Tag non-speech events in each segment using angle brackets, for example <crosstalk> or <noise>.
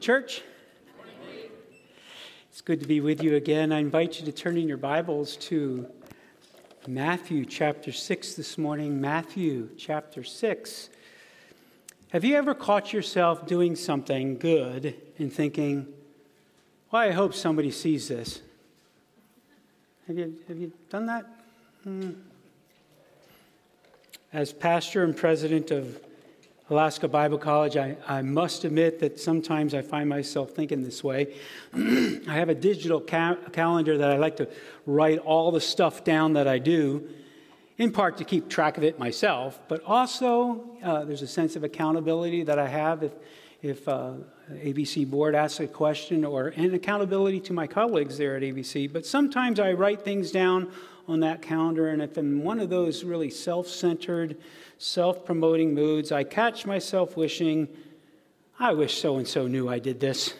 Church, it's good to be with you again. I invite you to turn in your Bibles to Matthew chapter 6 this morning. Matthew chapter 6. Have you ever caught yourself doing something good and thinking, well, I hope somebody sees this? Have you, have you done that? Hmm. As pastor and president of Alaska Bible College, I, I must admit that sometimes I find myself thinking this way. <clears throat> I have a digital ca- calendar that I like to write all the stuff down that I do, in part to keep track of it myself, but also uh, there's a sense of accountability that I have if, if uh, ABC board asks a question, or an accountability to my colleagues there at ABC. But sometimes I write things down on that calendar, and if I'm one of those really self centered, self promoting moods, I catch myself wishing, I wish so and so knew I did this.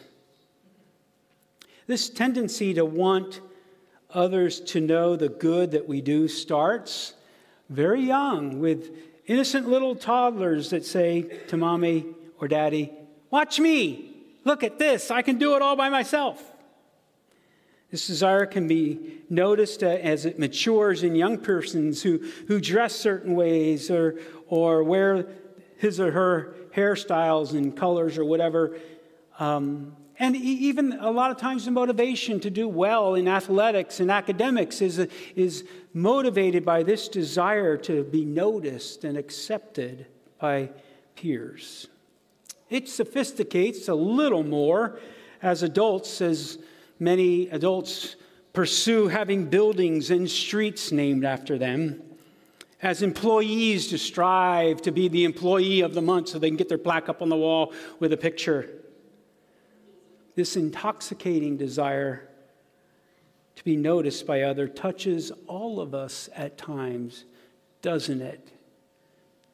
This tendency to want others to know the good that we do starts very young with innocent little toddlers that say to mommy or daddy, Watch me, look at this, I can do it all by myself. This desire can be noticed uh, as it matures in young persons who, who dress certain ways or, or wear his or her hairstyles and colors or whatever. Um, and even a lot of times the motivation to do well in athletics and academics is, is motivated by this desire to be noticed and accepted by peers. It sophisticates a little more as adults as Many adults pursue having buildings and streets named after them. As employees, to strive to be the employee of the month so they can get their plaque up on the wall with a picture. This intoxicating desire to be noticed by others touches all of us at times, doesn't it?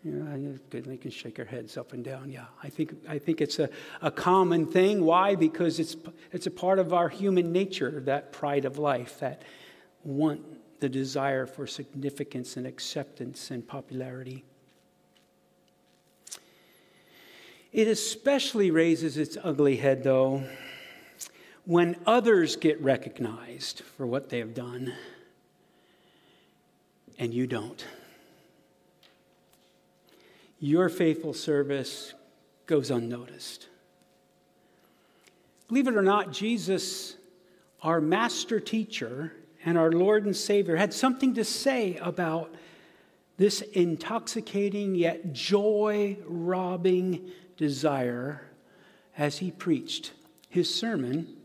You know, they can shake their heads up and down. Yeah, I think, I think it's a, a common thing. Why? Because it's, it's a part of our human nature, that pride of life, that want, the desire for significance and acceptance and popularity. It especially raises its ugly head, though, when others get recognized for what they have done and you don't your faithful service goes unnoticed. Believe it or not, Jesus, our master teacher and our Lord and Savior, had something to say about this intoxicating yet joy robbing desire as he preached his sermon,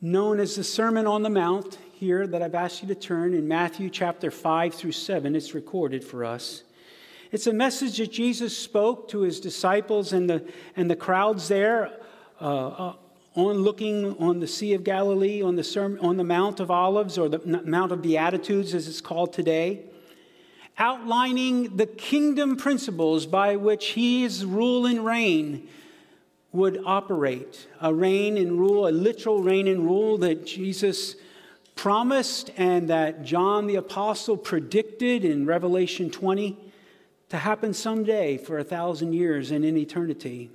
known as the Sermon on the Mount, here that I've asked you to turn in Matthew chapter 5 through 7. It's recorded for us. It's a message that Jesus spoke to his disciples and the, and the crowds there uh, uh, on looking on the Sea of Galilee, on the, sermon, on the Mount of Olives, or the Mount of Beatitudes as it's called today, outlining the kingdom principles by which his rule and reign would operate. A reign and rule, a literal reign and rule that Jesus promised and that John the Apostle predicted in Revelation 20 to happen someday for a thousand years and in eternity.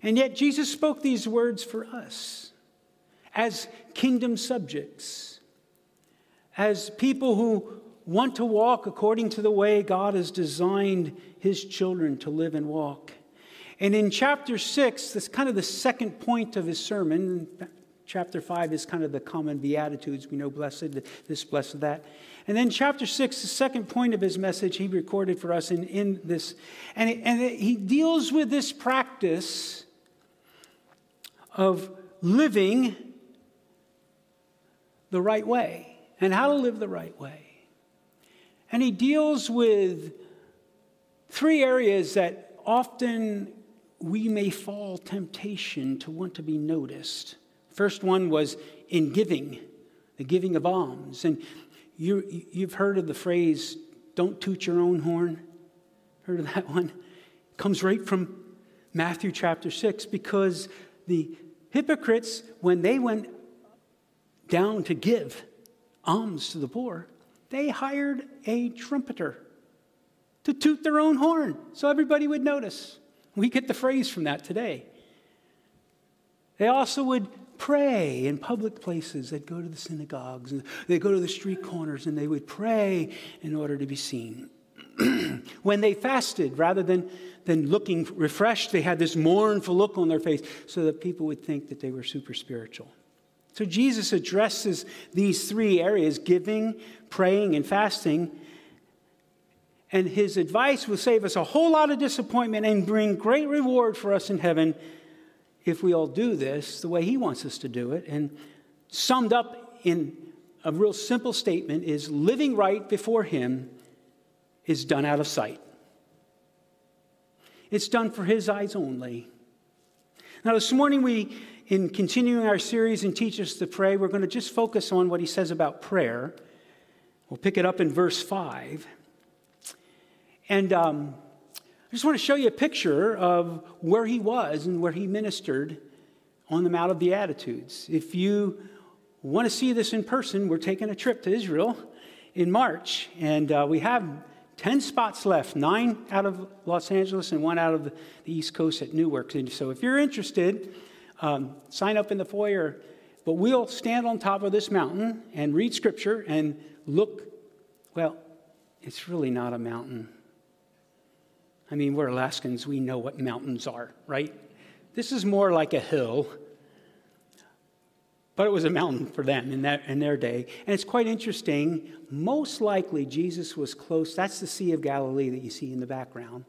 And yet, Jesus spoke these words for us as kingdom subjects, as people who want to walk according to the way God has designed his children to live and walk. And in chapter 6, that's kind of the second point of his sermon. Chapter 5 is kind of the common Beatitudes. We know blessed, this, blessed, that. And then chapter 6, the second point of his message, he recorded for us in, in this. And, it, and it, he deals with this practice of living the right way and how to live the right way. And he deals with three areas that often we may fall temptation to want to be noticed. First one was in giving, the giving of alms. And you, you've heard of the phrase, don't toot your own horn. Heard of that <laughs> one? It comes right from Matthew chapter 6 because the hypocrites, when they went down to give alms to the poor, they hired a trumpeter to toot their own horn so everybody would notice. We get the phrase from that today. They also would pray in public places. They'd go to the synagogues and they'd go to the street corners and they would pray in order to be seen. <clears throat> when they fasted, rather than, than looking refreshed, they had this mournful look on their face so that people would think that they were super spiritual. So Jesus addresses these three areas giving, praying, and fasting. And his advice will save us a whole lot of disappointment and bring great reward for us in heaven if we all do this the way he wants us to do it. And summed up in a real simple statement is living right before him is done out of sight. It's done for his eyes only. Now, this morning, we, in continuing our series and Teach Us to Pray, we're going to just focus on what he says about prayer. We'll pick it up in verse 5. And um, just want to show you a picture of where he was and where he ministered on the Mount of Beatitudes. If you want to see this in person, we're taking a trip to Israel in March, and uh, we have 10 spots left, nine out of Los Angeles and one out of the East Coast at Newark. And so if you're interested, um, sign up in the foyer. But we'll stand on top of this mountain and read scripture and look. Well, it's really not a mountain. I mean, we're Alaskans, we know what mountains are, right? This is more like a hill but it was a mountain for them in, that, in their day. And it's quite interesting. Most likely, Jesus was close. That's the Sea of Galilee that you see in the background.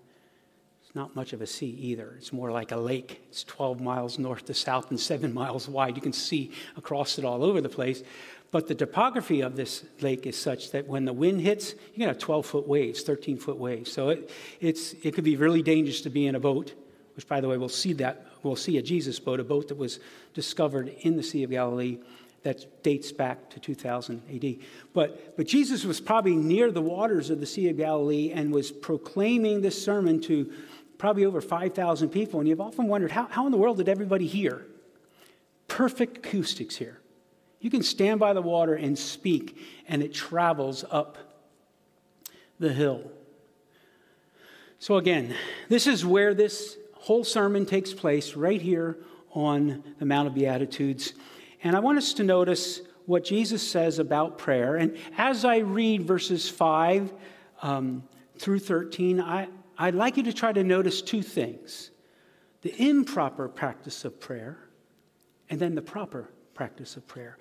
It's not much of a sea either. It's more like a lake. It's 12 miles north to south and seven miles wide. You can see across it all over the place. But the topography of this lake is such that when the wind hits, you can have 12 foot waves, 13 foot waves. So it, it's, it could be really dangerous to be in a boat, which, by the way, we'll see that we'll see a Jesus boat, a boat that was discovered in the Sea of Galilee that dates back to 2000 AD. But, but Jesus was probably near the waters of the Sea of Galilee and was proclaiming this sermon to probably over 5,000 people. And you've often wondered how, how in the world did everybody hear? Perfect acoustics here. You can stand by the water and speak, and it travels up the hill. So, again, this is where this whole sermon takes place right here on the Mount of Beatitudes. And I want us to notice what Jesus says about prayer. And as I read verses 5 um, through 13, I, I'd like you to try to notice two things the improper practice of prayer, and then the proper practice of prayer.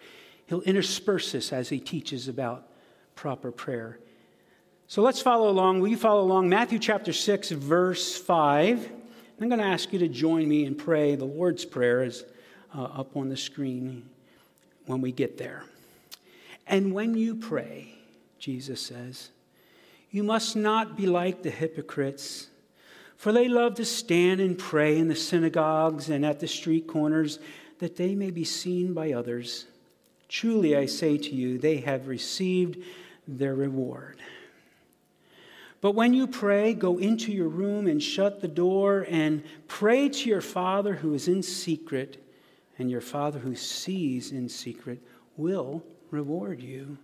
He'll intersperse this as he teaches about proper prayer. So let's follow along. Will you follow along? Matthew chapter 6, verse 5. I'm going to ask you to join me and pray. The Lord's Prayer is uh, up on the screen when we get there. And when you pray, Jesus says, you must not be like the hypocrites, for they love to stand and pray in the synagogues and at the street corners that they may be seen by others. Truly, I say to you, they have received their reward. But when you pray, go into your room and shut the door and pray to your Father who is in secret, and your Father who sees in secret will reward you.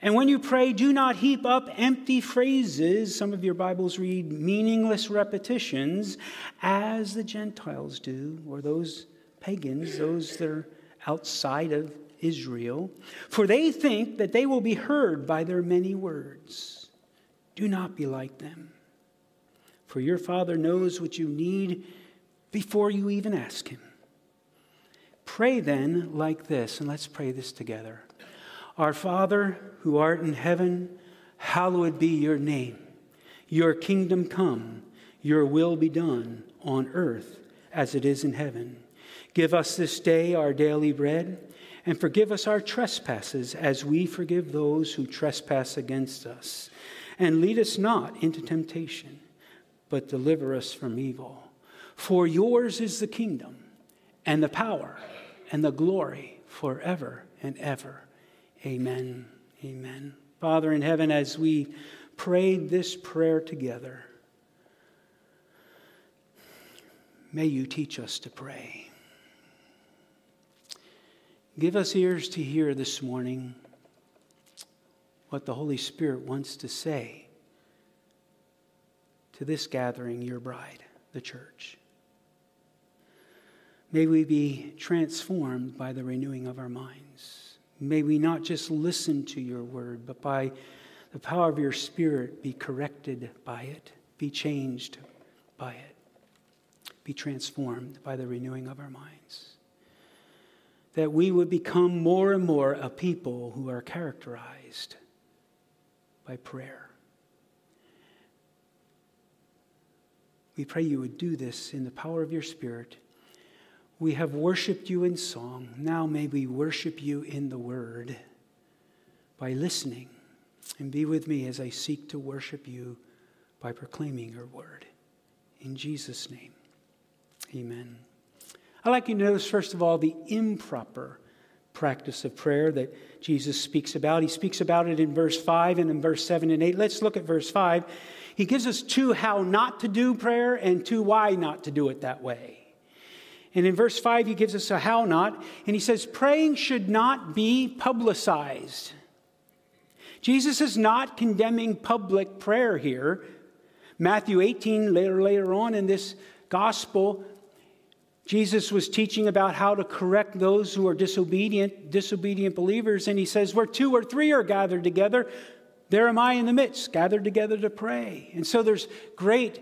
And when you pray, do not heap up empty phrases. Some of your Bibles read meaningless repetitions, as the Gentiles do, or those pagans, those that are outside of Israel. For they think that they will be heard by their many words. Do not be like them. For your Father knows what you need before you even ask Him. Pray then like this, and let's pray this together. Our Father, who art in heaven, hallowed be your name. Your kingdom come, your will be done on earth as it is in heaven. Give us this day our daily bread, and forgive us our trespasses as we forgive those who trespass against us and lead us not into temptation, but deliver us from evil. For yours is the kingdom, and the power, and the glory forever and ever. Amen. Amen. Father in heaven, as we prayed this prayer together, may you teach us to pray. Give us ears to hear this morning what the Holy Spirit wants to say to this gathering, your bride, the church. May we be transformed by the renewing of our minds. May we not just listen to your word, but by the power of your spirit be corrected by it, be changed by it, be transformed by the renewing of our minds. That we would become more and more a people who are characterized by prayer. We pray you would do this in the power of your Spirit. We have worshiped you in song. Now may we worship you in the Word by listening. And be with me as I seek to worship you by proclaiming your Word. In Jesus' name, amen. I'd like you to notice, first of all, the improper practice of prayer that Jesus speaks about. He speaks about it in verse 5 and in verse 7 and 8. Let's look at verse 5. He gives us two how not to do prayer and two why not to do it that way. And in verse 5, he gives us a how not, and he says, praying should not be publicized. Jesus is not condemning public prayer here. Matthew 18, later, later on in this gospel, Jesus was teaching about how to correct those who are disobedient, disobedient believers, and he says, Where two or three are gathered together, there am I in the midst, gathered together to pray. And so there's great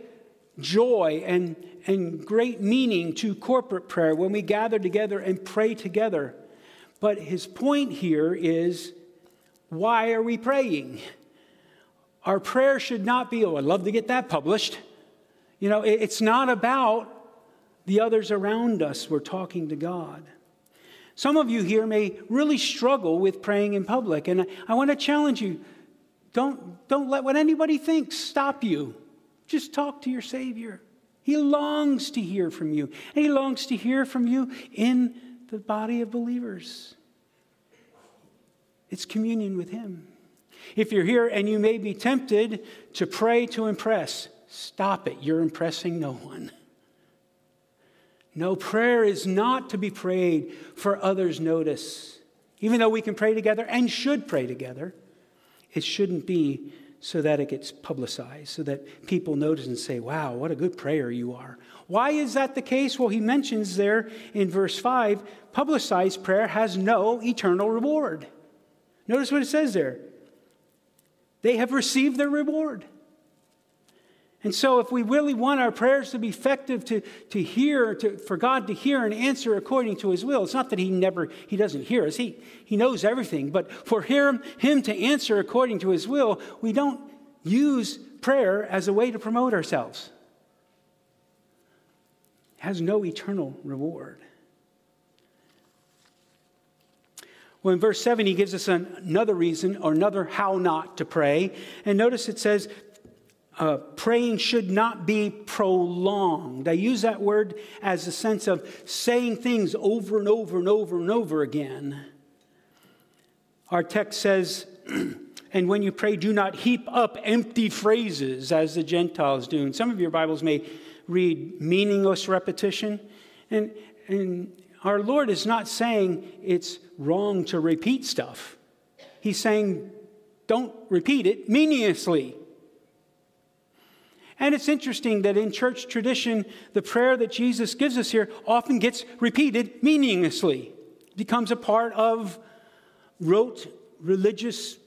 joy and, and great meaning to corporate prayer when we gather together and pray together. But his point here is why are we praying? Our prayer should not be, oh, I'd love to get that published. You know, it's not about the others around us. We're talking to God. Some of you here may really struggle with praying in public, and I want to challenge you don't, don't let what anybody thinks stop you. Just talk to your Savior. He longs to hear from you, and He longs to hear from you in the body of believers. It's communion with Him. If you're here and you may be tempted to pray to impress, stop it. You're impressing no one. No, prayer is not to be prayed for others' notice. Even though we can pray together and should pray together, it shouldn't be so that it gets publicized, so that people notice and say, wow, what a good prayer you are. Why is that the case? Well, he mentions there in verse 5 publicized prayer has no eternal reward. Notice what it says there. They have received their reward. And so, if we really want our prayers to be effective, to, to hear, to, for God to hear and answer according to His will, it's not that He never, He doesn't hear us. He, he knows everything. But for him, him to answer according to His will, we don't use prayer as a way to promote ourselves. It has no eternal reward. Well, in verse 7, he gives us an, another reason or another how not to pray. And notice it says, uh, praying should not be prolonged. I use that word as a sense of saying things over and over and over and over again. Our text says, <clears throat> and when you pray, do not heap up empty phrases as the Gentiles do. And some of your Bibles may read meaningless repetition. And, and our Lord is not saying it's wrong to repeat stuff, He's saying, don't repeat it meaninglessly. And it's interesting that in church tradition, the prayer that Jesus gives us here often gets repeated meaninglessly, it becomes a part of rote religious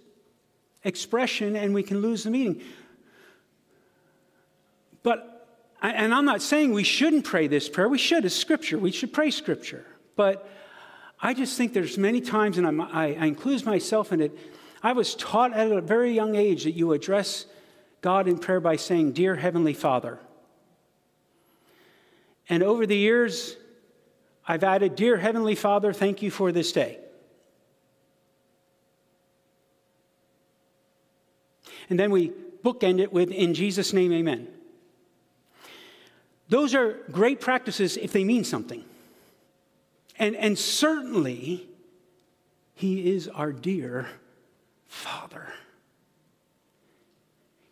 expression, and we can lose the meaning. But, and I'm not saying we shouldn't pray this prayer. We should. It's scripture. We should pray scripture. But I just think there's many times, and I, I include myself in it, I was taught at a very young age that you address God in prayer by saying, Dear Heavenly Father. And over the years, I've added, Dear Heavenly Father, thank you for this day. And then we bookend it with, In Jesus' name, amen. Those are great practices if they mean something. And, and certainly, He is our dear Father.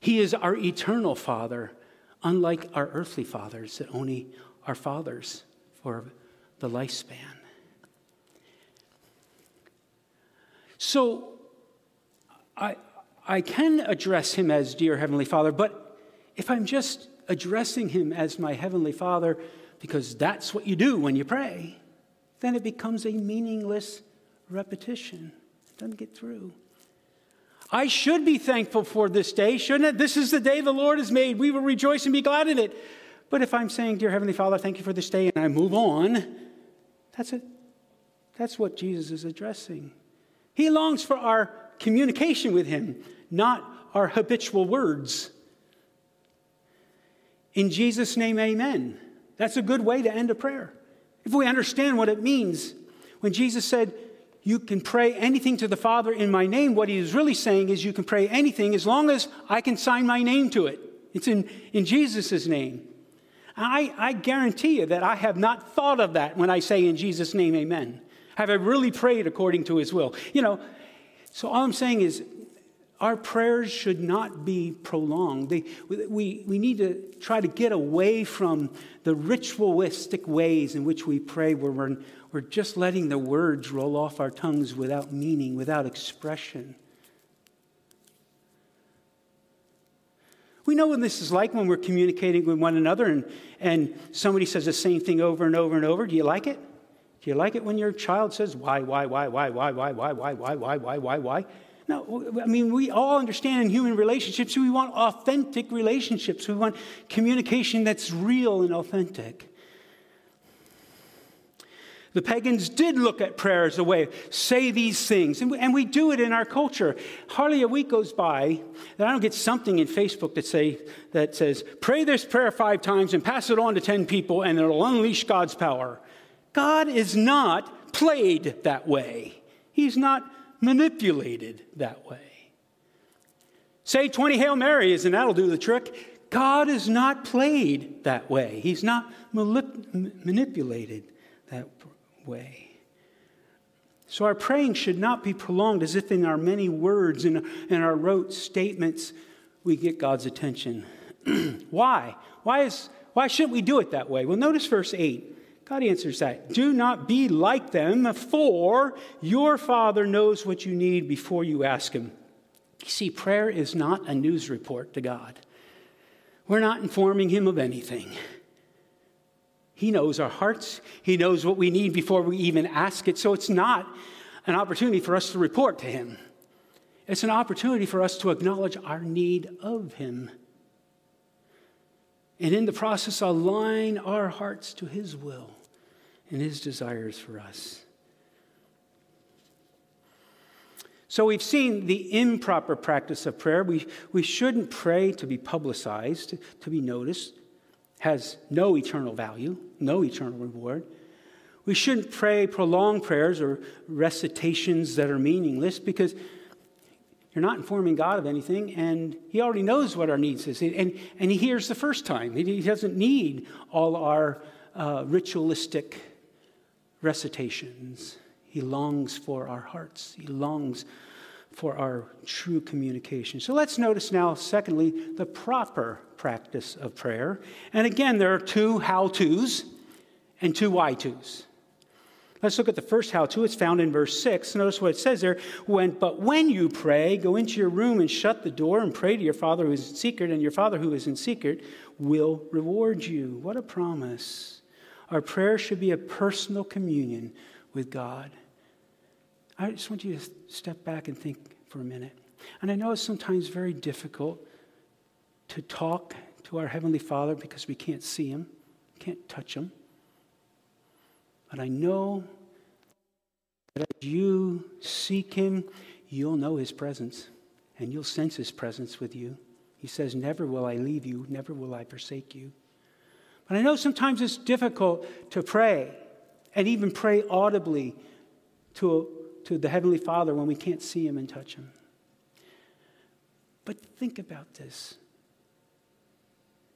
He is our eternal Father, unlike our earthly fathers that only are fathers for the lifespan. So I, I can address him as dear Heavenly Father, but if I'm just addressing him as my heavenly Father, because that's what you do when you pray, then it becomes a meaningless repetition. It doesn't get through. I should be thankful for this day, shouldn't it? This is the day the Lord has made. We will rejoice and be glad in it. But if I'm saying, Dear Heavenly Father, thank you for this day, and I move on, that's it. That's what Jesus is addressing. He longs for our communication with Him, not our habitual words. In Jesus' name, amen. That's a good way to end a prayer. If we understand what it means, when Jesus said, You can pray anything to the Father in my name, what he is really saying is, You can pray anything as long as I can sign my name to it. It's in, in Jesus' name. I, I guarantee you that I have not thought of that when I say, In Jesus' name, amen. Have I really prayed according to his will? You know, so all I'm saying is, our prayers should not be prolonged. They, we, we need to try to get away from the ritualistic ways in which we pray, where we're, we're just letting the words roll off our tongues without meaning, without expression. We know what this is like when we're communicating with one another and, and somebody says the same thing over and over and over. Do you like it? Do you like it when your child says, why, why, why, why, why, why, why, why, why, why, why, why, why? No, I mean, we all understand in human relationships, we want authentic relationships. We want communication that's real and authentic. The pagans did look at prayer as a way, say these things, and we, and we do it in our culture. Hardly a week goes by that I don't get something in Facebook that, say, that says, pray this prayer five times and pass it on to 10 people, and it'll unleash God's power. God is not played that way. He's not manipulated that way. Say 20 Hail Marys and that'll do the trick. God is not played that way. He's not manipulated that way. So our praying should not be prolonged as if in our many words and in our rote statements we get God's attention. <clears throat> why? Why, is, why shouldn't we do it that way? Well, notice verse 8. God answers that. Do not be like them, for your Father knows what you need before you ask Him. You see, prayer is not a news report to God. We're not informing Him of anything. He knows our hearts, He knows what we need before we even ask it. So it's not an opportunity for us to report to Him, it's an opportunity for us to acknowledge our need of Him. And in the process, align our hearts to His will and his desires for us. So we've seen the improper practice of prayer. We, we shouldn't pray to be publicized, to be noticed, has no eternal value, no eternal reward. We shouldn't pray prolonged prayers or recitations that are meaningless because you're not informing God of anything, and He already knows what our needs is. And, and He hears the first time. He doesn't need all our uh, ritualistic recitations. He longs for our hearts. He longs for our true communication. So let's notice now, secondly, the proper practice of prayer. And again, there are two how to's and two why to's. Let's look at the first how to. It's found in verse 6. Notice what it says there. When, but when you pray, go into your room and shut the door and pray to your Father who is in secret, and your Father who is in secret will reward you. What a promise. Our prayer should be a personal communion with God. I just want you to step back and think for a minute. And I know it's sometimes very difficult to talk to our Heavenly Father because we can't see Him, can't touch Him. But I know that as you seek Him, you'll know His presence and you'll sense His presence with you. He says, Never will I leave you, never will I forsake you. And I know sometimes it's difficult to pray and even pray audibly to, to the Heavenly Father when we can't see Him and touch Him. But think about this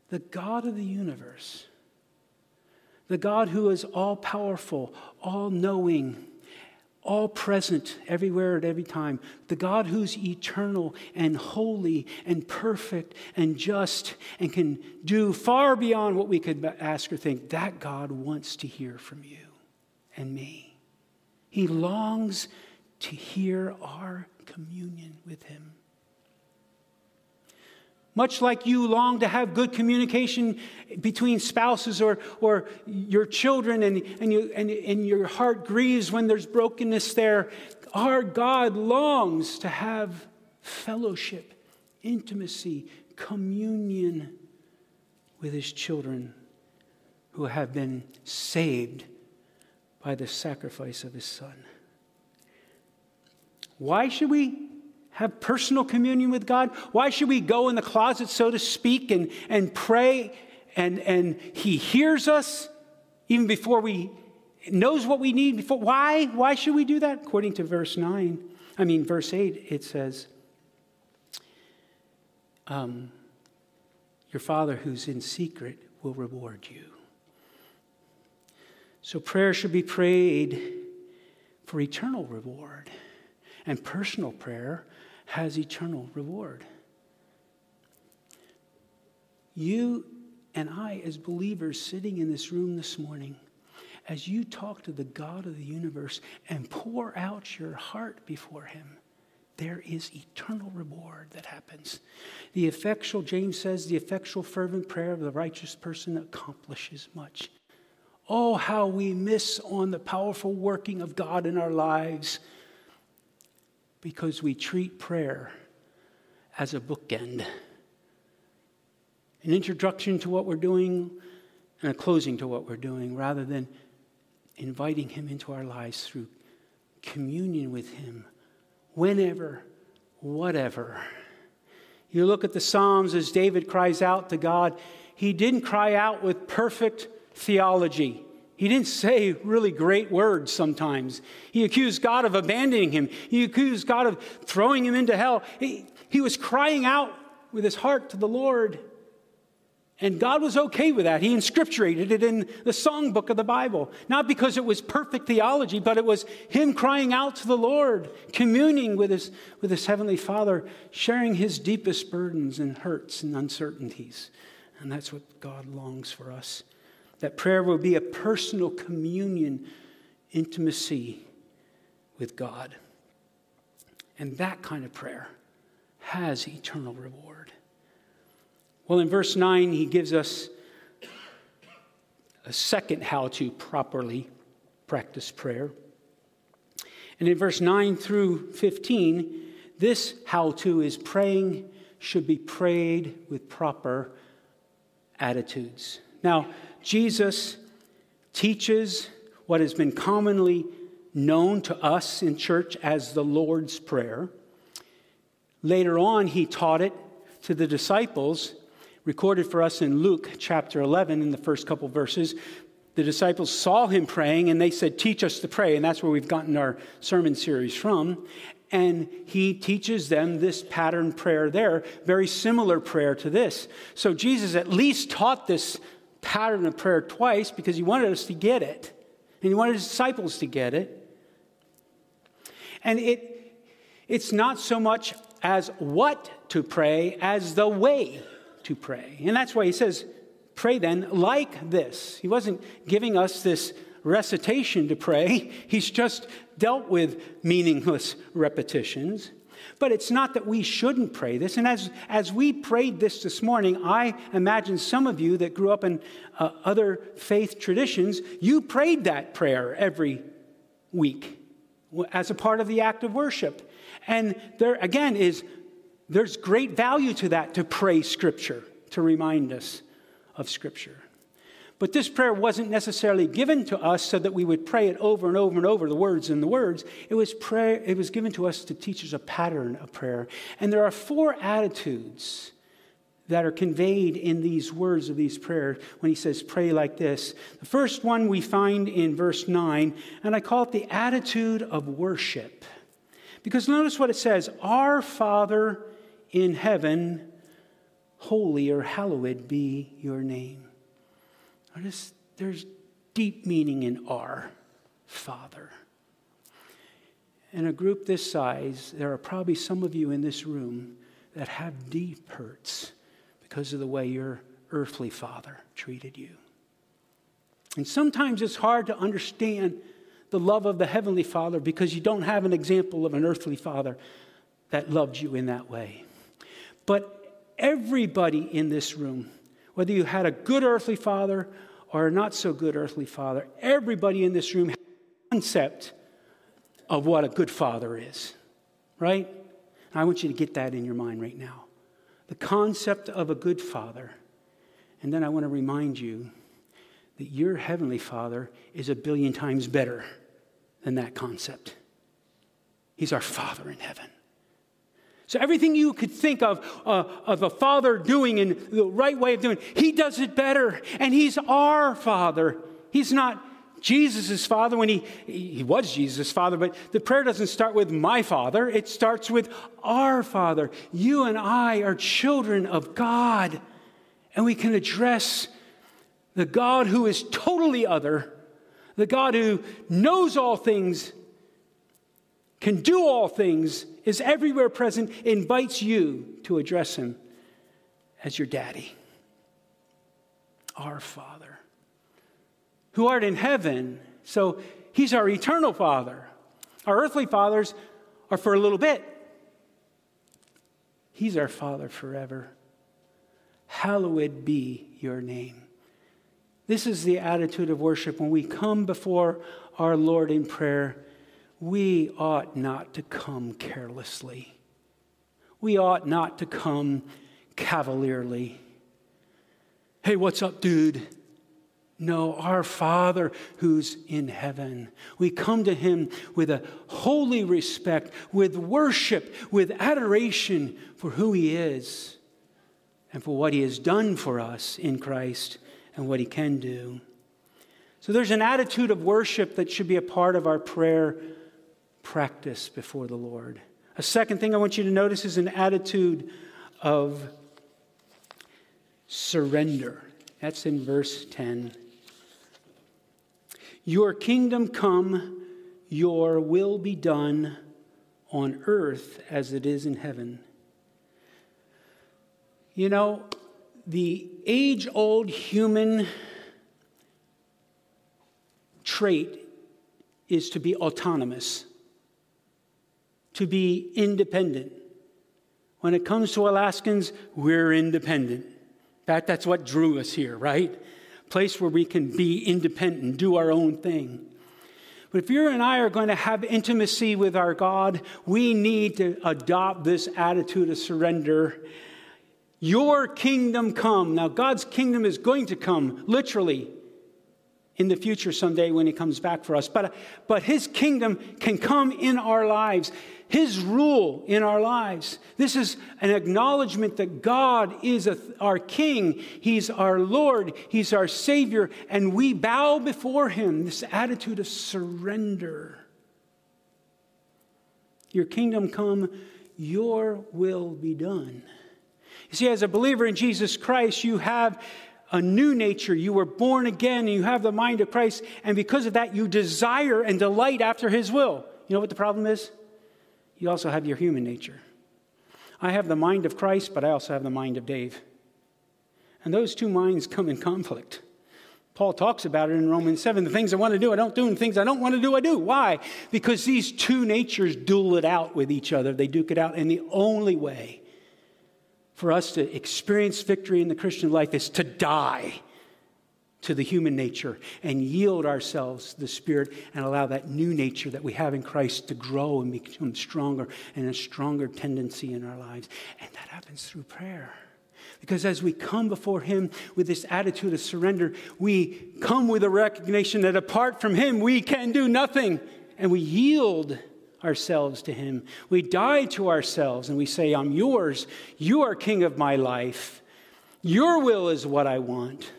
the God of the universe, the God who is all powerful, all knowing, all present everywhere at every time, the God who's eternal and holy and perfect and just and can do far beyond what we could ask or think, that God wants to hear from you and me. He longs to hear our communion with Him. Much like you long to have good communication between spouses or, or your children, and, and, you, and, and your heart grieves when there's brokenness there, our God longs to have fellowship, intimacy, communion with his children who have been saved by the sacrifice of his son. Why should we have personal communion with God? Why should we go in the closet, so to speak, and, and pray and, and he hears us even before we knows what we need before why why should we do that? According to verse 9 i mean verse 8 it says um, your father who's in secret will reward you. So prayer should be prayed for eternal reward and personal prayer has eternal reward you and I, as believers sitting in this room this morning, as you talk to the God of the universe and pour out your heart before Him, there is eternal reward that happens. The effectual, James says, the effectual, fervent prayer of the righteous person accomplishes much. Oh, how we miss on the powerful working of God in our lives because we treat prayer as a bookend an introduction to what we're doing and a closing to what we're doing rather than inviting Him into our lives through communion with Him whenever, whatever. You look at the Psalms as David cries out to God, he didn't cry out with perfect theology. He didn't say really great words sometimes. He accused God of abandoning him. He accused God of throwing him into hell. He, he was crying out with his heart to the Lord. And God was okay with that. He inscripturated it in the songbook of the Bible. Not because it was perfect theology, but it was Him crying out to the Lord, communing with His, with his Heavenly Father, sharing His deepest burdens and hurts and uncertainties. And that's what God longs for us. That prayer will be a personal communion, intimacy with God. And that kind of prayer has eternal reward. Well, in verse 9, he gives us a second how to properly practice prayer. And in verse 9 through 15, this how to is praying should be prayed with proper attitudes. Now, Jesus teaches what has been commonly known to us in church as the Lord's Prayer. Later on, he taught it to the disciples recorded for us in Luke chapter 11 in the first couple verses. The disciples saw him praying and they said, Teach us to pray. And that's where we've gotten our sermon series from. And he teaches them this pattern prayer there, very similar prayer to this. So Jesus at least taught this pattern of prayer twice because he wanted us to get it. And he wanted his disciples to get it. And it, it's not so much as what to pray as the way to pray. And that's why he says, pray then like this. He wasn't giving us this recitation to pray, <laughs> he's just dealt with meaningless repetitions. But it's not that we shouldn't pray this. And as, as we prayed this this morning, I imagine some of you that grew up in uh, other faith traditions, you prayed that prayer every week as a part of the act of worship. And there, again, is there's great value to that to pray Scripture, to remind us of Scripture. But this prayer wasn't necessarily given to us so that we would pray it over and over and over, the words and the words. It was, prayer, it was given to us to teach us a pattern of prayer. And there are four attitudes that are conveyed in these words of these prayers when he says, pray like this. The first one we find in verse 9, and I call it the attitude of worship. Because notice what it says Our Father in heaven, holy or hallowed be your name. Notice there's deep meaning in our Father. In a group this size, there are probably some of you in this room that have deep hurts because of the way your earthly father treated you. And sometimes it's hard to understand the love of the Heavenly Father because you don't have an example of an earthly father that loved you in that way. But everybody in this room, whether you had a good earthly father or a not so good earthly father, everybody in this room has a concept of what a good father is, right? I want you to get that in your mind right now. The concept of a good father. And then I want to remind you that your heavenly father is a billion times better than that concept. He's our father in heaven. So everything you could think of uh, of a father doing in the right way of doing, he does it better, and he's our father. He's not Jesus' father when he he was Jesus' father, but the prayer doesn't start with my father. It starts with our father. You and I are children of God, and we can address the God who is totally other, the God who knows all things, can do all things, is everywhere present, invites you to address him as your daddy, our Father, who art in heaven. So he's our eternal Father. Our earthly fathers are for a little bit. He's our Father forever. Hallowed be your name. This is the attitude of worship when we come before our Lord in prayer we ought not to come carelessly. We ought not to come cavalierly. Hey, what's up, dude? No, our Father who's in heaven. We come to Him with a holy respect, with worship, with adoration for who He is and for what He has done for us in Christ and what He can do. So there's an attitude of worship that should be a part of our prayer practice before the Lord. A second thing I want you to notice is an attitude of surrender. That's in verse 10. Your kingdom come, your will be done on earth as it is in heaven. You know, the age old human trait is to be autonomous to be independent. When it comes to Alaskans, we're independent. In fact, that's what drew us here, right? Place where we can be independent, do our own thing. But if you and I are going to have intimacy with our God, we need to adopt this attitude of surrender. Your kingdom come. Now, God's kingdom is going to come, literally, in the future someday when He comes back for us. But, but His kingdom can come in our lives. His rule in our lives. This is an acknowledgement that God is a, our King, He's our Lord, He's our Savior, and we bow before Him. This attitude of surrender. Your kingdom come, your will be done. You see, as a believer in Jesus Christ, you have a new nature. You were born again and you have the mind of Christ, and because of that, you desire and delight after His will. You know what the problem is? you also have your human nature. I have the mind of Christ, but I also have the mind of Dave. And those two minds come in conflict. Paul talks about it in Romans 7. The things I want to do, I don't do, and things I don't want to do, I do. Why? Because these two natures duel it out with each other. They duke it out. And the only way for us to experience victory in the Christian life is to die to the human nature and yield ourselves to the Spirit and allow that new nature that we have in Christ to grow and become stronger and a stronger tendency in our lives. And that happens through prayer. Because as we come before Him with this attitude of surrender, we come with a recognition that apart from Him, we can do nothing. And we yield ourselves to Him. We die to ourselves and we say, I'm yours. You are King of my life. Your will is what I want.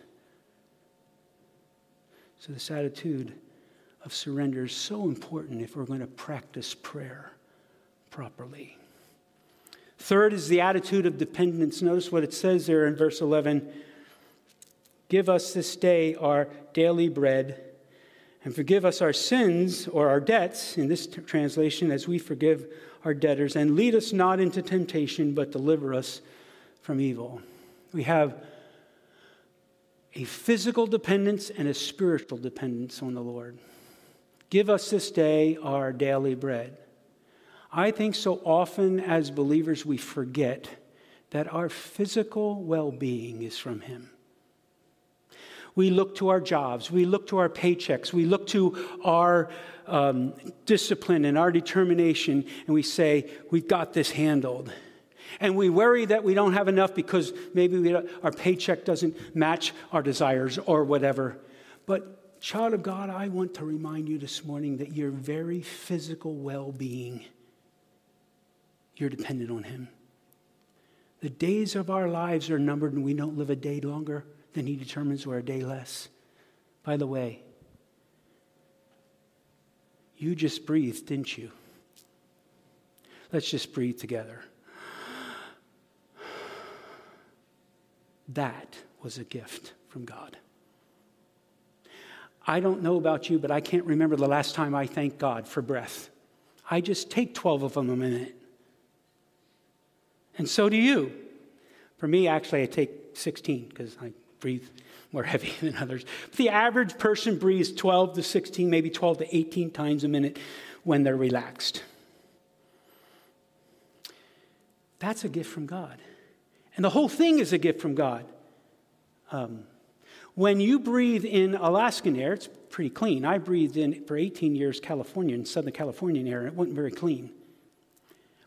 So, this attitude of surrender is so important if we're going to practice prayer properly. Third is the attitude of dependence. Notice what it says there in verse 11 Give us this day our daily bread, and forgive us our sins or our debts, in this t- translation, as we forgive our debtors, and lead us not into temptation, but deliver us from evil. We have a physical dependence and a spiritual dependence on the Lord. Give us this day our daily bread. I think so often as believers we forget that our physical well being is from Him. We look to our jobs, we look to our paychecks, we look to our um, discipline and our determination, and we say, We've got this handled. And we worry that we don't have enough because maybe our paycheck doesn't match our desires or whatever. But, child of God, I want to remind you this morning that your very physical well being, you're dependent on Him. The days of our lives are numbered, and we don't live a day longer than He determines or a day less. By the way, you just breathed, didn't you? Let's just breathe together. That was a gift from God. I don't know about you, but I can't remember the last time I thanked God for breath. I just take 12 of them a minute. And so do you. For me, actually, I take 16 because I breathe more <laughs> heavy than others. But the average person breathes 12 to 16, maybe 12 to 18 times a minute when they're relaxed. That's a gift from God. And the whole thing is a gift from God. Um, when you breathe in Alaskan air, it's pretty clean. I breathed in for 18 years California, in Southern Californian air, and it wasn't very clean.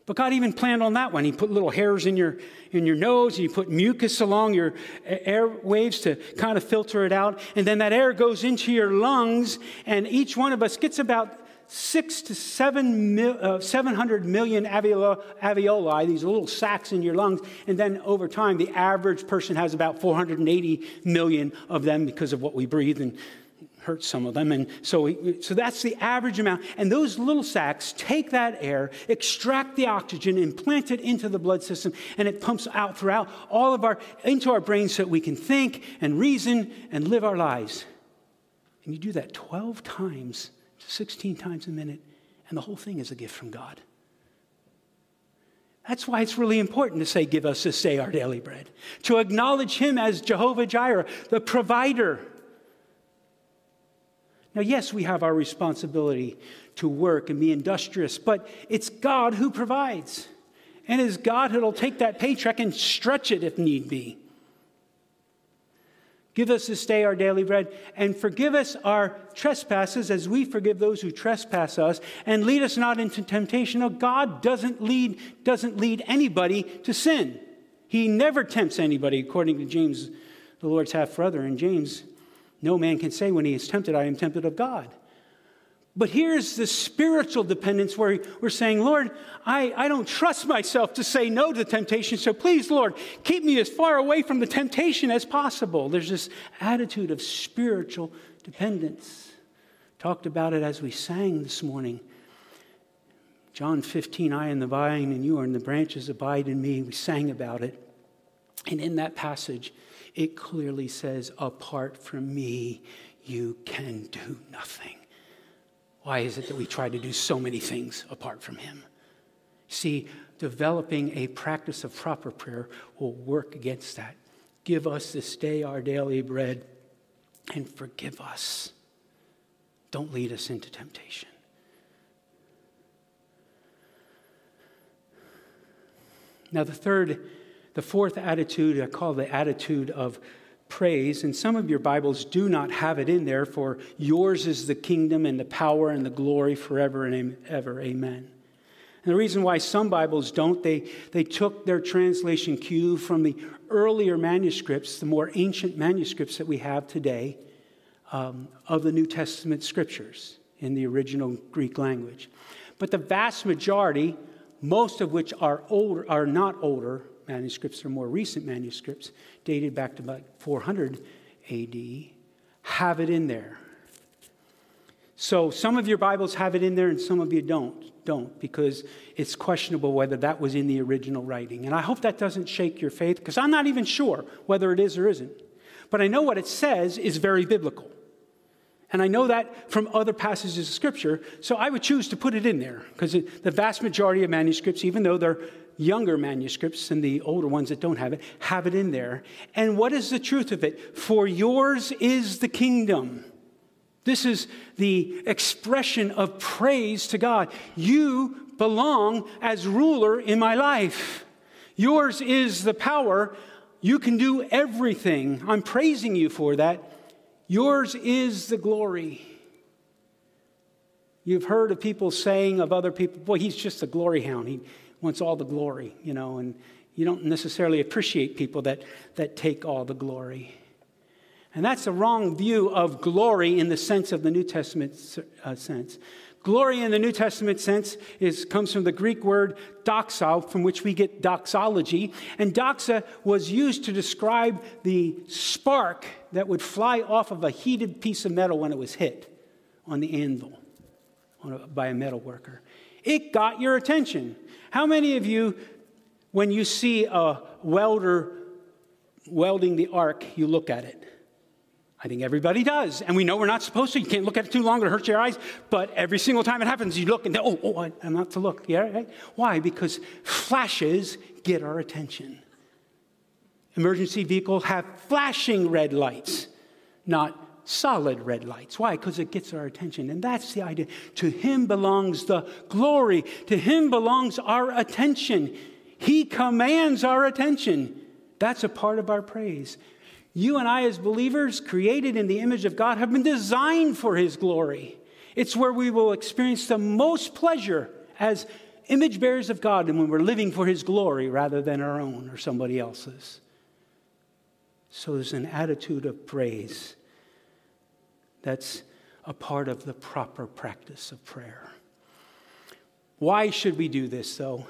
But God even planned on that one. He put little hairs in your, in your nose, and He put mucus along your airwaves to kind of filter it out. And then that air goes into your lungs, and each one of us gets about six to seven mil, uh, 700 million alveoli, alveoli, these little sacs in your lungs. And then over time, the average person has about 480 million of them because of what we breathe and hurt some of them. And so, we, so that's the average amount. And those little sacs take that air, extract the oxygen, implant it into the blood system, and it pumps out throughout all of our, into our brains so that we can think and reason and live our lives. And you do that 12 times to 16 times a minute, and the whole thing is a gift from God. That's why it's really important to say, Give us this day our daily bread, to acknowledge Him as Jehovah Jireh, the provider. Now, yes, we have our responsibility to work and be industrious, but it's God who provides. And it's God who'll take that paycheck and stretch it if need be. Give us this day our daily bread, and forgive us our trespasses as we forgive those who trespass us, and lead us not into temptation. No, God doesn't lead, doesn't lead anybody to sin. He never tempts anybody, according to James, the Lord's half brother. In James, no man can say when he is tempted, I am tempted of God. But here's the spiritual dependence where we're saying, Lord, I, I don't trust myself to say no to the temptation. So please, Lord, keep me as far away from the temptation as possible. There's this attitude of spiritual dependence. Talked about it as we sang this morning. John 15, I am the vine and you are in the branches, abide in me. We sang about it. And in that passage, it clearly says, apart from me, you can do nothing. Why is it that we try to do so many things apart from Him? See, developing a practice of proper prayer will work against that. Give us this day our daily bread and forgive us. Don't lead us into temptation. Now, the third, the fourth attitude, I call the attitude of praise, and some of your Bibles do not have it in there, for yours is the kingdom and the power and the glory forever and ever. Amen. And the reason why some Bibles don't, they, they took their translation cue from the earlier manuscripts, the more ancient manuscripts that we have today um, of the New Testament scriptures in the original Greek language. But the vast majority, most of which are older, are not older, manuscripts or more recent manuscripts, dated back to about 400 AD, have it in there. So some of your Bibles have it in there and some of you don't. Don't, because it's questionable whether that was in the original writing. And I hope that doesn't shake your faith, because I'm not even sure whether it is or isn't. But I know what it says is very biblical. And I know that from other passages of Scripture, so I would choose to put it in there, because the vast majority of manuscripts, even though they're younger manuscripts and the older ones that don't have it have it in there. And what is the truth of it? For yours is the kingdom. This is the expression of praise to God. You belong as ruler in my life. Yours is the power. You can do everything. I'm praising you for that. Yours is the glory. You've heard of people saying of other people, boy, he's just a glory hound. He wants all the glory, you know, and you don't necessarily appreciate people that, that take all the glory. And that's a wrong view of glory in the sense of the New Testament uh, sense. Glory in the New Testament sense is, comes from the Greek word doxa, from which we get doxology. And doxa was used to describe the spark that would fly off of a heated piece of metal when it was hit on the anvil by a metal worker. It got your attention. How many of you, when you see a welder welding the arc, you look at it? I think everybody does. And we know we're not supposed to. You can't look at it too long, it hurts your eyes. But every single time it happens, you look and, oh, oh, I'm not to look. Yeah, right? Why? Because flashes get our attention. Emergency vehicles have flashing red lights, not solid red lights. Why? Because it gets our attention. And that's the idea. To Him belongs the glory, to Him belongs our attention. He commands our attention. That's a part of our praise. You and I, as believers, created in the image of God, have been designed for His glory. It's where we will experience the most pleasure as image bearers of God and when we're living for His glory rather than our own or somebody else's. So there's an attitude of praise that's a part of the proper practice of prayer. Why should we do this, though?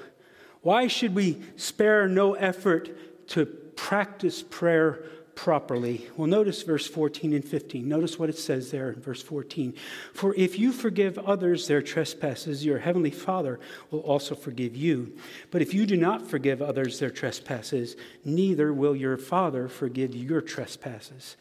Why should we spare no effort to practice prayer properly. Well, notice verse 14 and 15. Notice what it says there in verse 14. For if you forgive others their trespasses, your heavenly Father will also forgive you. But if you do not forgive others their trespasses, neither will your Father forgive your trespasses.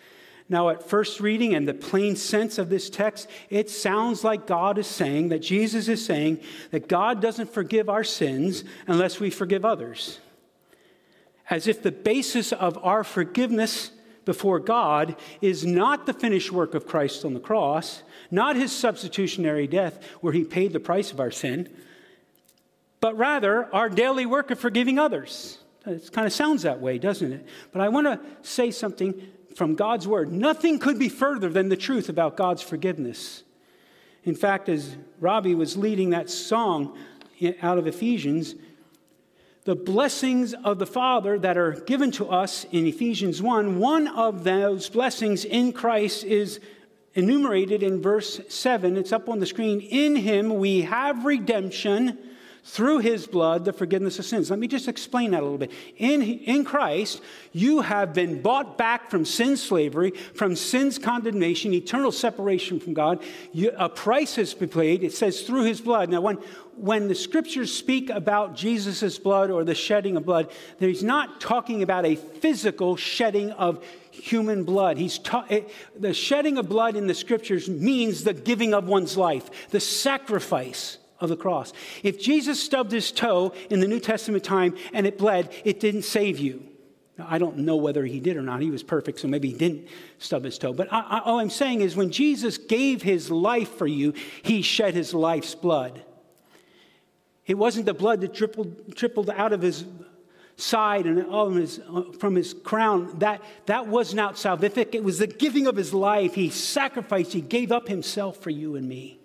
Now, at first reading and the plain sense of this text, it sounds like God is saying, that Jesus is saying, that God doesn't forgive our sins unless we forgive others as if the basis of our forgiveness before God is not the finished work of Christ on the cross, not his substitutionary death where he paid the price of our sin, but rather our daily work of forgiving others. It kind of sounds that way, doesn't it? But I want to say something from God's word. Nothing could be further than the truth about God's forgiveness. In fact, as Robbie was leading that song out of Ephesians, the blessings of the Father that are given to us in Ephesians 1, one of those blessings in Christ is enumerated in verse 7. It's up on the screen. In him we have redemption through his blood, the forgiveness of sins. Let me just explain that a little bit. In, in Christ, you have been bought back from sin slavery, from sin's condemnation, eternal separation from God. You, a price has been paid. It says through his blood. Now, when, when the scriptures speak about Jesus' blood or the shedding of blood, he's not talking about a physical shedding of human blood. He's ta- it, the shedding of blood in the scriptures means the giving of one's life, the sacrifice of the cross. If Jesus stubbed his toe in the New Testament time and it bled, it didn't save you. Now, I don't know whether he did or not. He was perfect, so maybe he didn't stub his toe. But I, I, all I'm saying is when Jesus gave his life for you, he shed his life's blood. It wasn't the blood that trickled, trickled out of his side and all his, from his crown. That, that was not salvific. It was the giving of his life. He sacrificed, he gave up himself for you and me.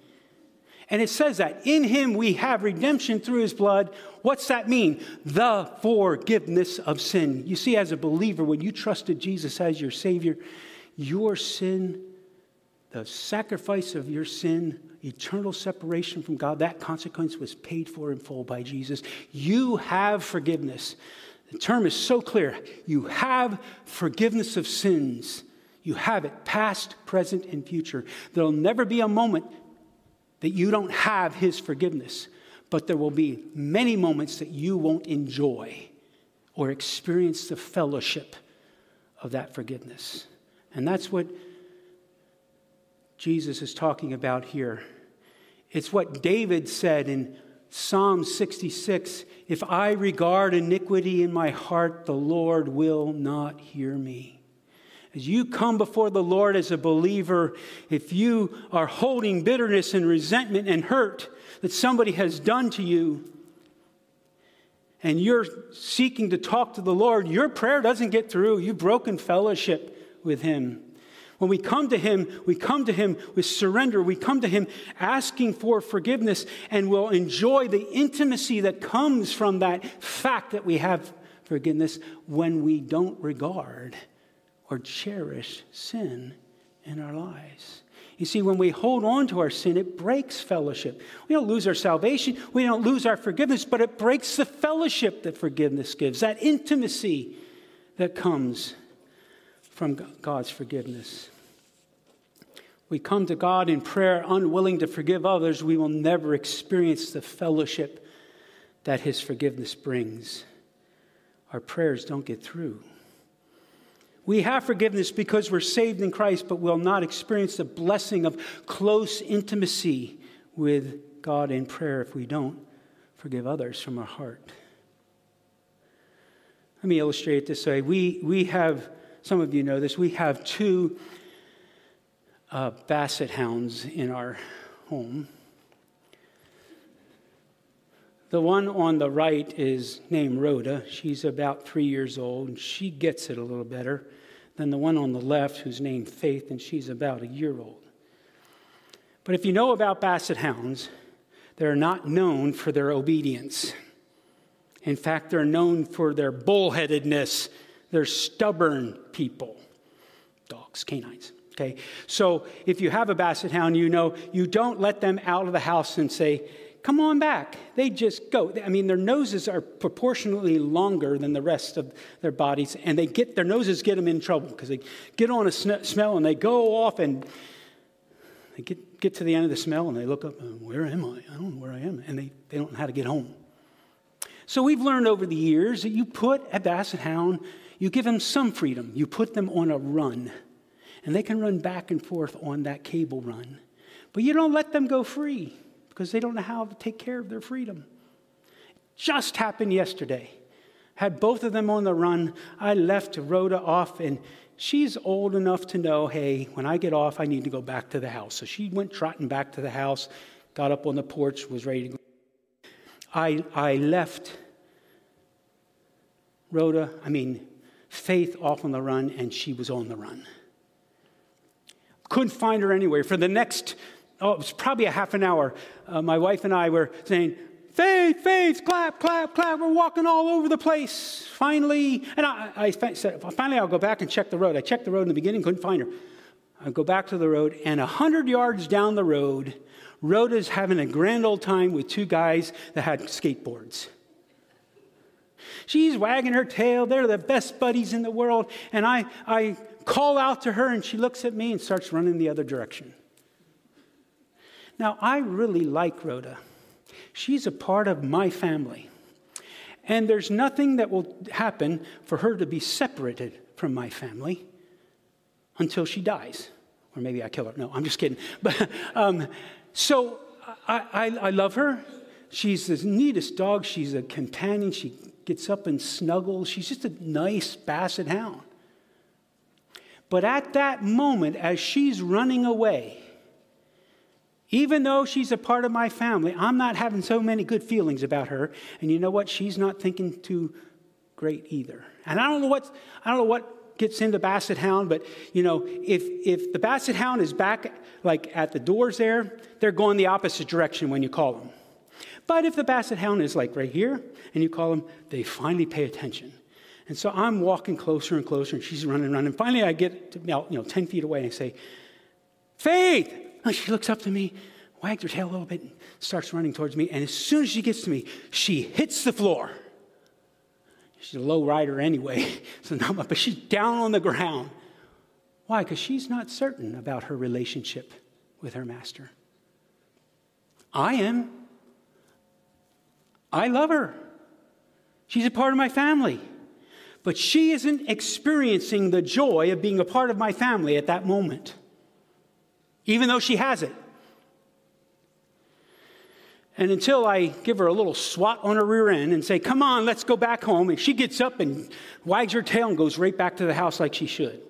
And it says that in him we have redemption through his blood. What's that mean? The forgiveness of sin. You see, as a believer, when you trusted Jesus as your Savior, your sin, the sacrifice of your sin, eternal separation from God, that consequence was paid for in full by Jesus. You have forgiveness. The term is so clear. You have forgiveness of sins. You have it past, present, and future. There'll never be a moment that you don't have His forgiveness, but there will be many moments that you won't enjoy or experience the fellowship of that forgiveness. And that's what Jesus is talking about here. It's what David said in Psalm 66 If I regard iniquity in my heart, the Lord will not hear me. As you come before the Lord as a believer, if you are holding bitterness and resentment and hurt that somebody has done to you, and you're seeking to talk to the Lord, your prayer doesn't get through. You've broken fellowship with Him. When we come to Him, we come to Him with surrender. We come to Him asking for forgiveness, and we'll enjoy the intimacy that comes from that fact that we have forgiveness when we don't regard or cherish sin in our lives. You see, when we hold on to our sin, it breaks fellowship. We don't lose our salvation, we don't lose our forgiveness, but it breaks the fellowship that forgiveness gives, that intimacy that comes from God's forgiveness. We come to God in prayer unwilling to forgive others, we will never experience the fellowship that His forgiveness brings. Our prayers don't get through. We have forgiveness because we're saved in Christ, but we'll not experience the blessing of close intimacy with God in prayer if we don't forgive others from our heart. Let me illustrate it this way. We, we have, some of you know this, we have two uh, basset hounds in our home. The one on the right is named Rhoda. She's about three years old, and she gets it a little better than the one on the left, who's named Faith, and she's about a year old. But if you know about basset hounds, they're not known for their obedience. In fact, they're known for their bullheadedness. They're stubborn people, dogs, canines. Okay, so if you have a basset hound, you know you don't let them out of the house and say, come on back. They just go. I mean, their noses are proportionally longer than the rest of their bodies, and they get their noses get them in trouble because they get on a sn- smell and they go off and they get, get to the end of the smell and they look up, uh, where am I? I don't know where I am. And they, they don't know how to get home. So we've learned over the years that you put a basset hound, you give them some freedom. You put them on a run, and they can run back and forth on that cable run. But you don't let them go free because they don't know how to take care of their freedom. Just happened yesterday. Had both of them on the run. I left Rhoda off, and she's old enough to know hey, when I get off, I need to go back to the house. So she went trotting back to the house, got up on the porch, was ready to go. I, I left Rhoda, I mean, Faith off on the run, and she was on the run. Couldn't find her anywhere. For the next oh, it was probably a half an hour. Uh, my wife and I were saying, Faith, faith, clap, clap, clap. We're walking all over the place. Finally, and I, I said, finally, I'll go back and check the road. I checked the road in the beginning, couldn't find her. I go back to the road, and a hundred yards down the road, Rhoda's having a grand old time with two guys that had skateboards. She's wagging her tail. They're the best buddies in the world. And I, I call out to her, and she looks at me and starts running the other direction. Now, I really like Rhoda. She's a part of my family. And there's nothing that will happen for her to be separated from my family until she dies. Or maybe I kill her. No, I'm just kidding. <laughs> But, um, so I, I, I love her. She's the neatest dog. She's a companion. She gets up and snuggles. She's just a nice basset hound. But at that moment, as she's running away, even though she's a part of my family, I'm not having so many good feelings about her. And you know what? She's not thinking too great either. And I don't know what I don't know what gets into Basset Hound, but you know, if if the Basset Hound is back like at the doors there, they're going the opposite direction when you call them. But if the Basset Hound is like right here and you call them, they finally pay attention. And so I'm walking closer and closer, and she's running, running. Finally, I get to, you know, 10 feet away and I say, Faith, and she looks up to me, wags her tail a little bit, and starts running towards me. And as soon as she gets to me, she hits the floor. She's a low rider anyway, <laughs> so not much, but she's down on the ground. Why? Because she's not certain about her relationship with her master. I am. I love her. She's a part of my family. But she isn't experiencing the joy of being a part of my family at that moment even though she has it. And until I give her a little swat on her rear end and say, Come on, let's go back home, and she gets up and wags her tail and goes right back to the house like she should.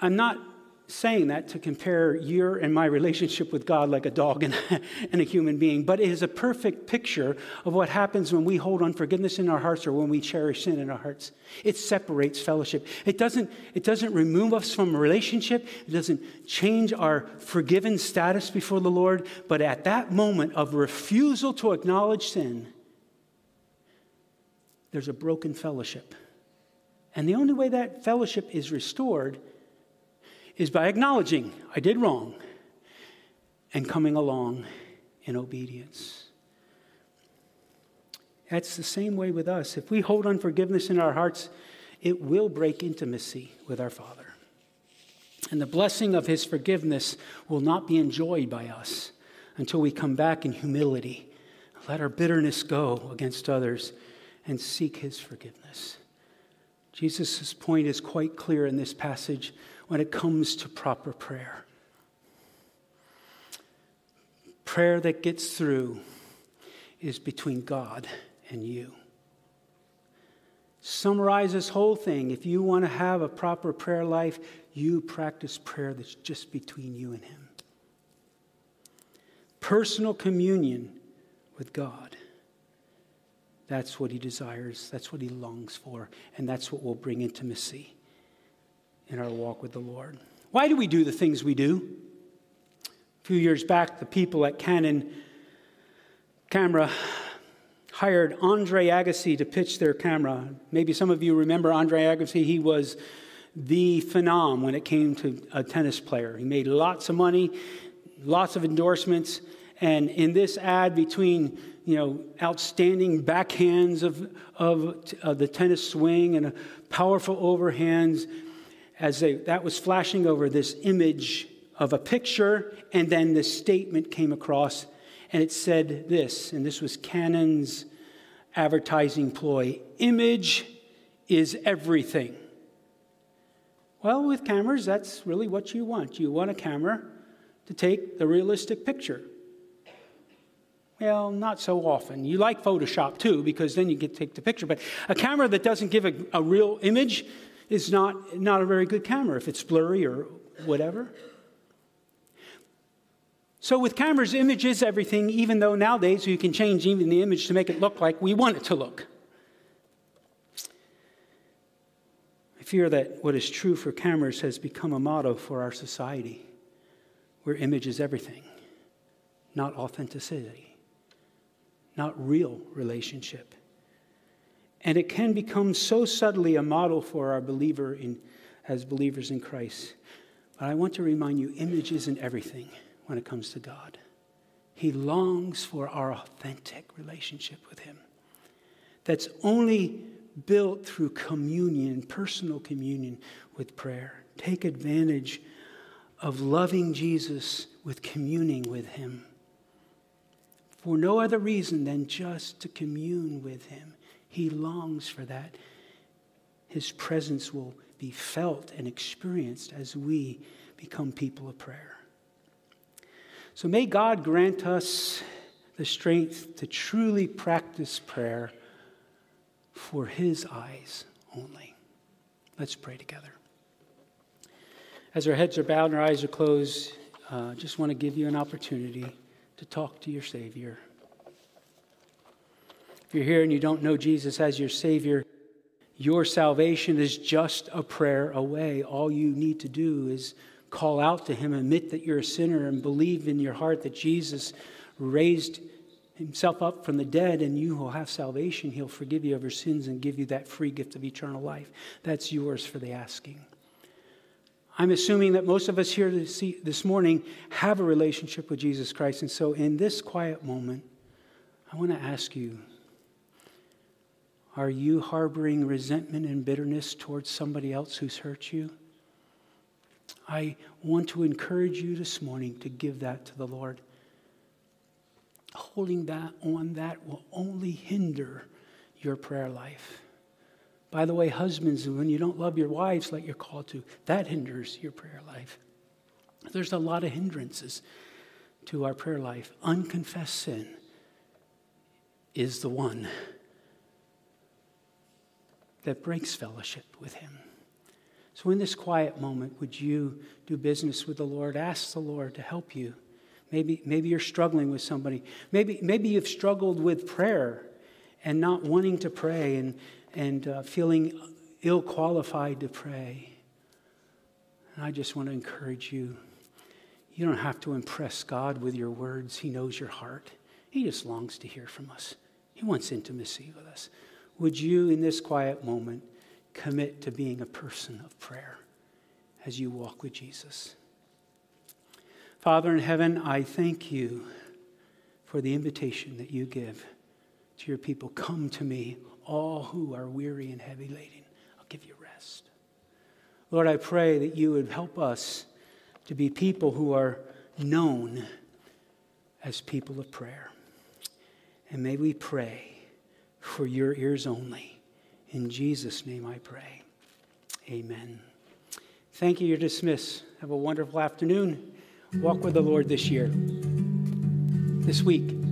I'm not saying that to compare your and my relationship with God like a dog and, <laughs> and, a human being, but it is a perfect picture of what happens when we hold unforgiveness in our hearts or when we cherish sin in our hearts. It separates fellowship. It doesn't, it doesn't remove us from a relationship, it doesn't change our forgiven status before the Lord, but at that moment of refusal to acknowledge sin, there's a broken fellowship. And the only way that fellowship is restored is by acknowledging I did wrong and coming along in obedience. That's the same way with us. If we hold unforgiveness in our hearts, it will break intimacy with our Father. And the blessing of His forgiveness will not be enjoyed by us until we come back in humility, let our bitterness go against others, and seek His forgiveness. Jesus' point is quite clear in this passage when it comes to proper prayer. Prayer that gets through is between God and you. Summarize this whole thing. If you want to have a proper prayer life, you practice prayer that's just between you and Him. Personal communion with God. That's what He desires, that's what He longs for, and that's what will bring intimacy in our walk with the Lord. Why do we do the things we do? A few years back, the people at Canon Camera hired Andre Agassi to pitch their camera. Maybe some of you remember Andre Agassi. He was the phenom when it came to a tennis player. He made lots of money, lots of endorsements, and in this ad between you know outstanding backhands of, of, of the tennis swing and powerful overhands, as they, that was flashing over this image of a picture, and then the statement came across, and it said this, and this was Canon's advertising ploy image is everything. Well, with cameras, that's really what you want. You want a camera to take the realistic picture. Well, not so often. You like Photoshop too, because then you get to take the picture. But a camera that doesn't give a, a real image is not, not a very good camera if it's blurry or whatever. So, with cameras, image is everything, even though nowadays you can change even the image to make it look like we want it to look. I fear that what is true for cameras has become a motto for our society, where image is everything, not authenticity, not real relationship. And it can become so subtly a model for our believer in, as believers in Christ. But I want to remind you image isn't everything when it comes to God. He longs for our authentic relationship with Him that's only built through communion, personal communion with prayer. Take advantage of loving Jesus with communing with Him for no other reason than just to commune with Him he longs for that. His presence will be felt and experienced as we become people of prayer. So may God grant us the strength to truly practice prayer for His eyes only. Let's pray together. As our heads are bowed and our eyes are closed, I uh, just want to give you an opportunity to talk to your Savior. If you're here and you don't know Jesus as your Savior, your salvation is just a prayer away. All you need to do is call out to Him, admit that you're a sinner, and believe in your heart that Jesus raised Himself up from the dead, and you will have salvation. He'll forgive you of your sins and give you that free gift of eternal life. That's yours for the asking. I'm assuming that most of us here this morning have a relationship with Jesus Christ. And so, in this quiet moment, I want to ask you are you harboring resentment and bitterness towards somebody else who's hurt you? I want to encourage you this morning to give that to the Lord. Holding that on that will only hinder your prayer life. By the way, husbands, when you don't love your wives like you're called to, that hinders your prayer life. There's a lot of hindrances to our prayer life. Unconfessed sin is the one that breaks fellowship with Him. So, in this quiet moment, would you do business with the Lord? Ask the Lord to help you. Maybe, maybe you're struggling with somebody. Maybe, maybe you've struggled with prayer and not wanting to pray and, and uh, feeling ill qualified to pray. And I just want to encourage you you don't have to impress God with your words, He knows your heart. He just longs to hear from us, He wants intimacy with us. Would you, in this quiet moment, commit to being a person of prayer as you walk with Jesus? Father in heaven, I thank you for the invitation that you give to your people. Come to me, all who are weary and heavy laden. I'll give you rest. Lord, I pray that you would help us to be people who are known as people of prayer. And may we pray for your ears only. In Jesus' name I pray. Amen. Thank you. You're dismissed. Have a wonderful afternoon. Walk with the Lord this year, this week.